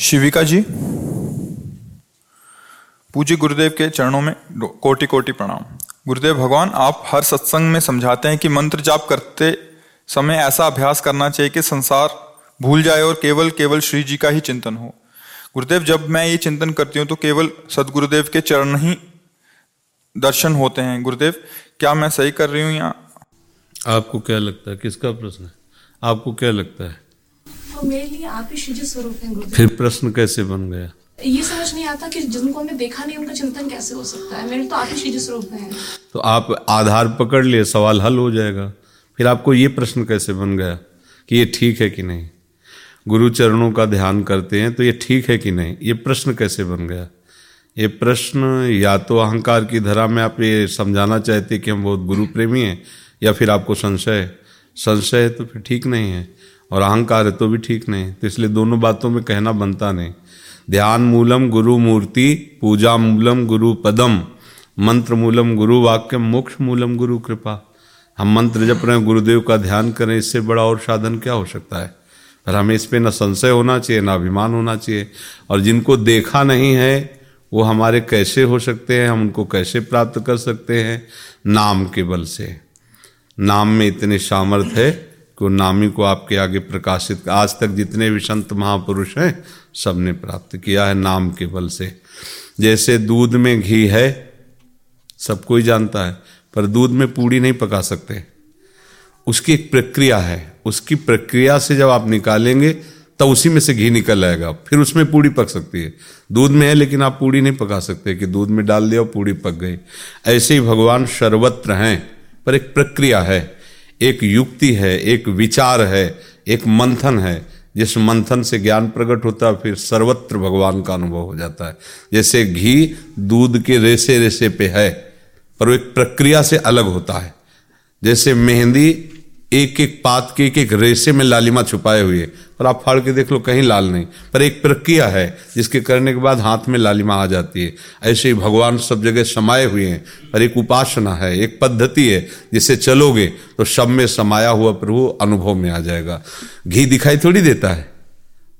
शिविका जी, पूज्य गुरुदेव के चरणों में कोटि कोटि प्रणाम। गुरुदेव भगवान, आप हर सत्संग में समझाते हैं कि मंत्र जाप करते समय ऐसा अभ्यास करना चाहिए कि संसार भूल जाए और केवल केवल श्री जी का ही चिंतन हो। गुरुदेव, जब मैं ये चिंतन करती हूँ तो केवल सदगुरुदेव के चरण ही दर्शन होते हैं। गुरुदेव, क्या मैं सही कर रही हूँ या? आपको क्या लगता है? किसका प्रश्न है? आपको क्या लगता है? तो मेरे लिए आप ही शिव स्वरूप हैं गुरुदेव। फिर प्रश्न कैसे बन गया? ये समझ नहीं आता कि जिनको हमने देखा नहीं उनका चिंतन कैसे हो सकता है। मेरे तो आप ही शिव स्वरूप हैं। तो आप आधार पकड़ लिए सवाल हल हो जाएगा। फिर आपको ये प्रश्न कैसे बन गया कि ये ठीक है कि नहीं? गुरु चरणों का ध्यान करते हैं तो ये ठीक है कि नहीं? ये प्रश्न कैसे बन गया? ये प्रश्न या तो अहंकार की धरा में आप ये समझाना चाहते कि हम बहुत गुरु प्रेमी हैं या फिर आपको संशय संशय तो फिर ठीक नहीं है। और अहंकार है तो भी ठीक नहीं। तो इसलिए दोनों बातों में कहना बनता नहीं। ध्यान मूलम गुरु मूर्ति, पूजा मूलम गुरु पदम, मंत्र मूलम गुरु वाक्य मोक्ष मूलम गुरु कृपा। हम मंत्र जप रहे हैं, गुरुदेव का ध्यान करें, इससे बड़ा और साधन क्या हो सकता है? पर हमें इस पर न संशय होना चाहिए, ना अभिमान होना चाहिए। और जिनको देखा नहीं है, वो हमारे कैसे हो सकते हैं, हम उनको कैसे प्राप्त कर सकते हैं? नाम के बल से। नाम में इतने सामर्थ्य है कि, नामी को आपके आगे प्रकाशित, आज तक जितने भी संत महापुरुष हैं, सबने प्राप्त किया है नाम के बल से। जैसे दूध में घी है, सब कोई जानता है, पर दूध में पूड़ी नहीं पका सकते। उसकी एक प्रक्रिया है। उसकी प्रक्रिया से जब आप निकालेंगे, तब उसी में से घी निकल आएगा फिर उसमें पूड़ी पक सकती है। दूध में है, लेकिन आप पूड़ी नहीं पका सकते कि दूध में डाल दिया और पूड़ी पक गई। ऐसे ही भगवान सर्वत्र हैं, पर एक प्रक्रिया है। एक युक्ति है, एक विचार है, एक मंथन है। जिस मंथन से ज्ञान प्रकट होता है, फिर सर्वत्र भगवान का अनुभव हो जाता है। जैसे घी दूध के रेसे रेसे पे है, पर वो एक प्रक्रिया से अलग होता है। जैसे मेहंदी एक एक पात के एक एक रेशे में लालिमा छुपाए हुए। पर आप फाड़ के देख लो, कहीं लाल नहीं। पर एक प्रक्रिया है, जिसके करने के बाद हाथ में लालिमा आ जाती है। ऐसे ही भगवान सब जगह समाये हुए हैं। पर एक उपासना है, एक पद्धति है, जिसे चलोगे तो सब में समाया हुआ प्रभु अनुभव में आ जाएगा। घी दिखाई थोड़ी देता है?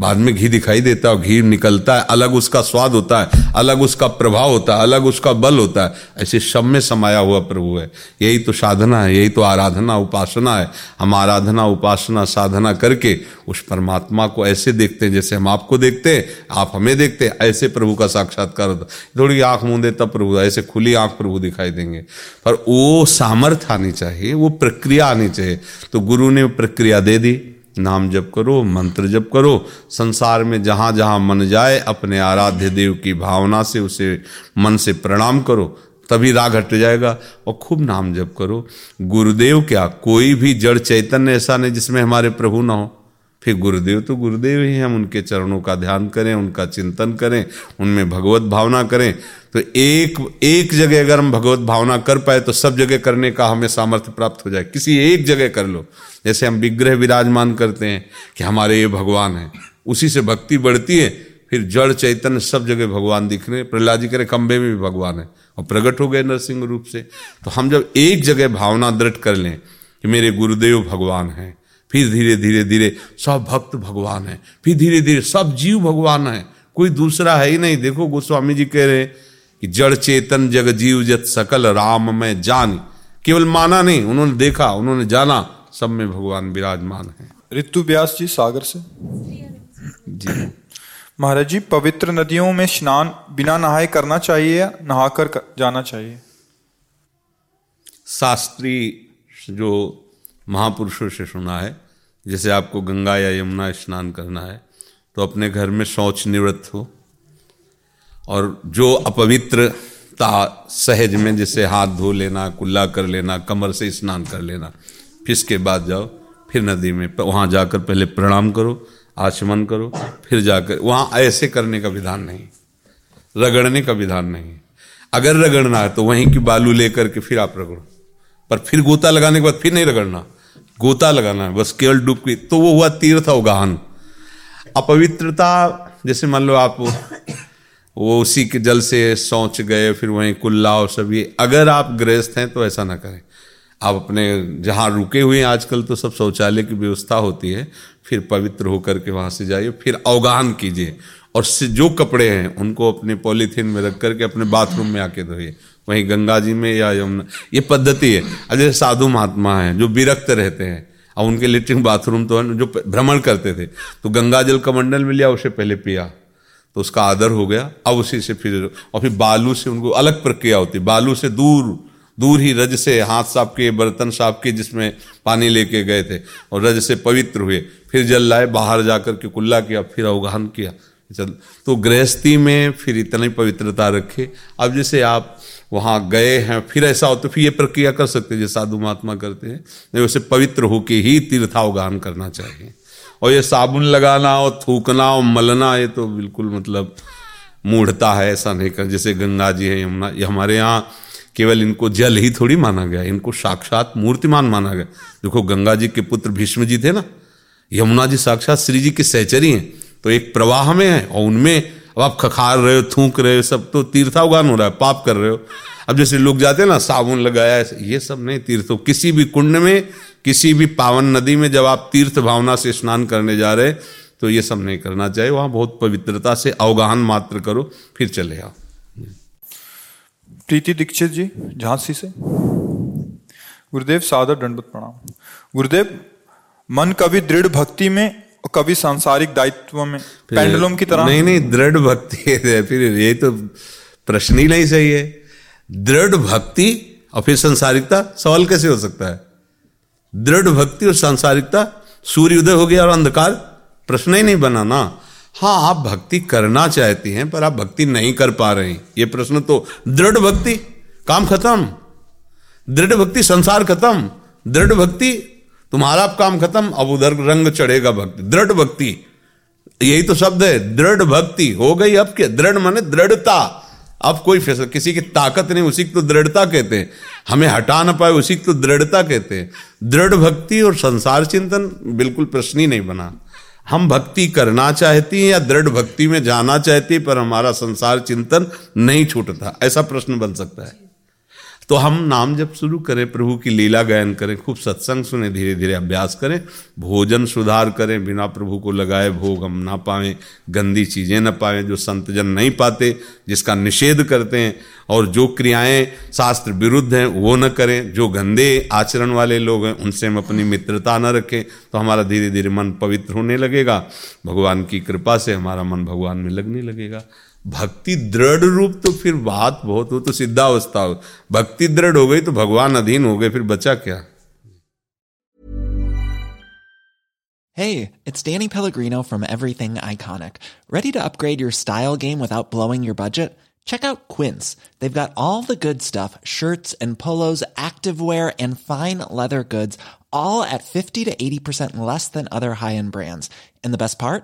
बाद में घी दिखाई देता है घी निकलता है। अलग उसका स्वाद होता है, अलग उसका प्रभाव होता है, अलग उसका बल होता है। ऐसे सब में समाया हुआ प्रभु है। यही तो साधना है, यही तो आराधना उपासना है। हम आराधना उपासना साधना करके उस परमात्मा को ऐसे देखते हैं जैसे हम आपको देखते हैं, आप हमें देखते हैं, ऐसे प्रभु का साक्षात्कार होता थोड़ी आँख मूंदे तब प्रभु, ऐसे खुली आँख प्रभु दिखाई देंगे। पर वो सामर्थ्य आनी चाहिए, वो प्रक्रिया आनी चाहिए। तो गुरु ने प्रक्रिया दे दी नाम जप करो, मंत्र जप करो, संसार में जहाँ जहाँ मन जाए, अपने आराध्य देव की भावना से उसे मन से प्रणाम करो, तभी राग हट जाएगा और खूब नाम जप करो। गुरुदेव क्या कोई भी जड़ चैतन्य ऐसा नहीं जिसमें हमारे प्रभु ना हो। फिर गुरुदेव तो गुरुदेव ही हम उनके चरणों का ध्यान करें, उनका चिंतन करें, उनमें भगवत भावना करें। तो एक एक जगह अगर हम भगवत भावना कर पाए तो सब जगह करने का हमें सामर्थ्य प्राप्त हो जाए। किसी एक जगह कर लो। जैसे हम विग्रह विराजमान करते हैं कि हमारे ये भगवान है। उसी से भक्ति बढ़ती है, फिर जड़ चैतन्य सब जगह भगवान दिख रहे प्रहलाद जी करे खंबे में भी भगवान है। और प्रकट हो गए नरसिंह रूप से। तो हम जब एक जगह भावना दृढ़ कर लें कि मेरे गुरुदेव भगवान हैं फिर धीरे धीरे धीरे सब भक्त भगवान है। फिर धीरे धीरे सब जीव भगवान है। कोई दूसरा है ही नहीं। देखो गोस्वामी जी कह रहे कि जड़ चेतन जग जीव जत सकल राम में जान। केवल माना नहीं उन्होंने देखा उन्होंने जाना सब में भगवान विराजमान है। ऋतु व्यास जी सागर से। जी। महाराज जी पवित्र नदियों में स्नान बिना नहाए करना चाहिए या नहाकर कर जाना चाहिए? शास्त्री जो महापुरुषों से सुना है, जैसे आपको गंगा या यमुना स्नान करना है तो अपने घर में शौच निवृत्त हो। और जो अपवित्रता सहज में जैसे हाथ धो लेना, कुल्ला कर लेना, कमर से स्नान कर लेना, फिर इसके बाद जाओ, फिर नदी में वहाँ जाकर पहले प्रणाम करो, आचमन करो, फिर जाकर, वहाँ ऐसे करने का विधान नहीं, रगड़ने का विधान नहीं। अगर रगड़ना है तो वहीं की बालू लेकर के फिर आप रगड़ो, पर फिर गोता लगाने के बाद फिर नहीं रगड़ना। गोता लगाना है बस केवल डुबकी तो वो हुआ तीर्थ अवगाहन अपवित्रता, जैसे मान लो आप वो उसी के जल से सोच गए, फिर वहीं कुल्ला और सभी अगर आप गृहस्थ हैं तो ऐसा ना करें। आप अपने जहाँ रुके हुए हैं आजकल तो सब शौचालय की व्यवस्था होती है। फिर पवित्र होकर के वहाँ से जाइए, फिर अवगाहन कीजिए। और जो कपड़े हैं, उनको अपने पॉलीथीन में रख करके अपने बाथरूम में आके धोइए। वहीं गंगा जी में या यमुना। ये पद्धति है। अब जैसे साधु महात्मा हैं, जो विरक्त रहते हैं, अब उनके लेटरिन बाथरूम तो है, जो भ्रमण करते थे तो गंगा जल का मंडल मिल लिया उसे पहले पिया। तो उसका आदर हो गया, अब उसी से फिर और फिर बालू से उनको अलग प्रक्रिया होती, बालू से दूर दूर ही रज से हाथ साफ़ किए, बर्तन साफ़ किए, जिसमें पानी लेके गए थे, और रज से पवित्र हुए। फिर जल लाए, बाहर जाकर के कुल्ला किया, फिर अवगाहन किया। चल तो गृहस्थी में फिर इतनी पवित्रता रखे। अब जैसे आप वहाँ गए हैं, फिर ऐसा हो तो फिर ये प्रक्रिया कर सकते हैं, जो साधु महात्मा करते हैं। नहीं वैसे पवित्र होके ही तीर्थावगान करना चाहिए। और ये साबुन लगाना और थूकना और मलना, ये तो बिल्कुल मतलब मूढ़ता है, ऐसा नहीं कर, जैसे गंगा जी है, यमुना, ये हमारे यहाँ केवल इनको जल ही थोड़ी माना गया, इनको साक्षात मूर्तिमान माना गया। देखो, गंगा जी के पुत्र भीष्म जी थे ना, यमुना जी साक्षात श्री जी के सहचरी हैं तो एक प्रवाह में है और उनमें अब आप खखार रहे हो, थूक रहे हो, सब तो तीर्थावगान हो रहा है, पाप कर रहे हो। अब जैसे लोग जाते हैं ना, साबुन लगाया, ये सब नहीं तीर्थों किसी भी कुंड में, किसी भी पावन नदी में जब आप तीर्थ भावना से स्नान करने जा रहे तो ये सब नहीं करना चाहिए। वहाँ बहुत पवित्रता से अवगाहन मात्र करो, फिर चले आओ। प्रीति दीक्षित जी, झांसी से। गुरुदेव सादर दंडवत प्रणाम। गुरुदेव, मन कभी दृढ़ भक्ति में कभी सांसारिक दायित्व में पेंडुलम की तरह। नहीं नहीं दृढ़ भक्ति है फिर ये तो प्रश्न ही नहीं सही है। दृढ़ भक्ति और फिर संसारिकता सवाल कैसे हो सकता है? दृढ़ भक्ति और सांसारिकता सूर्य उदय हो गया और अंधकार प्रश्न ही नहीं बना ना। हाँ आप भक्ति करना चाहती हैं पर आप भक्ति नहीं कर पा रहे हैं। ये प्रश्न तो दृढ़ भक्ति काम खत्म। दृढ़ भक्ति संसार खत्म। दृढ़ भक्ति तुम्हारा काम खत्म, अब उधर रंग चढ़ेगा भक्ति। दृढ़ भक्ति। यही तो शब्द है, दृढ़ भक्ति। हो गई अब क्या? दृढ़ माने दृढ़ता। अब कोई फैसला, किसी की ताकत नहीं, उसी को तो दृढ़ता कहते हैं। हमें हटा ना पाए, उसी को तो दृढ़ता कहते हैं। दृढ़ भक्ति और संसार चिंतन बिल्कुल प्रश्न ही नहीं बना। हम भक्ति करना चाहती हैं या दृढ़ भक्ति में जाना चाहती पर हमारा संसार चिंतन नहीं छूटता। ऐसा प्रश्न बन सकता है। तो हम नाम जब शुरू करें, प्रभु की लीला गायन करें, खूब सत्संग सुने धीरे धीरे अभ्यास करें, भोजन सुधार करें, बिना प्रभु को लगाए भोग हम ना पाएँ, गंदी चीज़ें ना पाएँ, जो संतजन नहीं पाते, जिसका निषेध करते हैं, और जो क्रियाएँ शास्त्र विरुद्ध हैं, वो न करें, जो गंदे आचरण वाले लोग हैं, उनसे हम अपनी मित्रता न रखें तो हमारा धीरे धीरे मन पवित्र होने लगेगा, भगवान की कृपा से हमारा मन भगवान में लगने लगेगा। भक्ति दृढ़ रूप तो फिर बात बहुत हो तो सिद्धावस्था हो भक्ति दृढ़ हो गई तो भगवान अधीन हो गए फिर बचा क्या Hey, it's Danny Pellegrino from Everything Iconic. Ready to upgrade your style game without blowing your budget? Check out Quince. They've got all the good stuff, shirts and polos, activewear and fine leather goods, all at 50 to 80% less than other high-end brands. And the best part?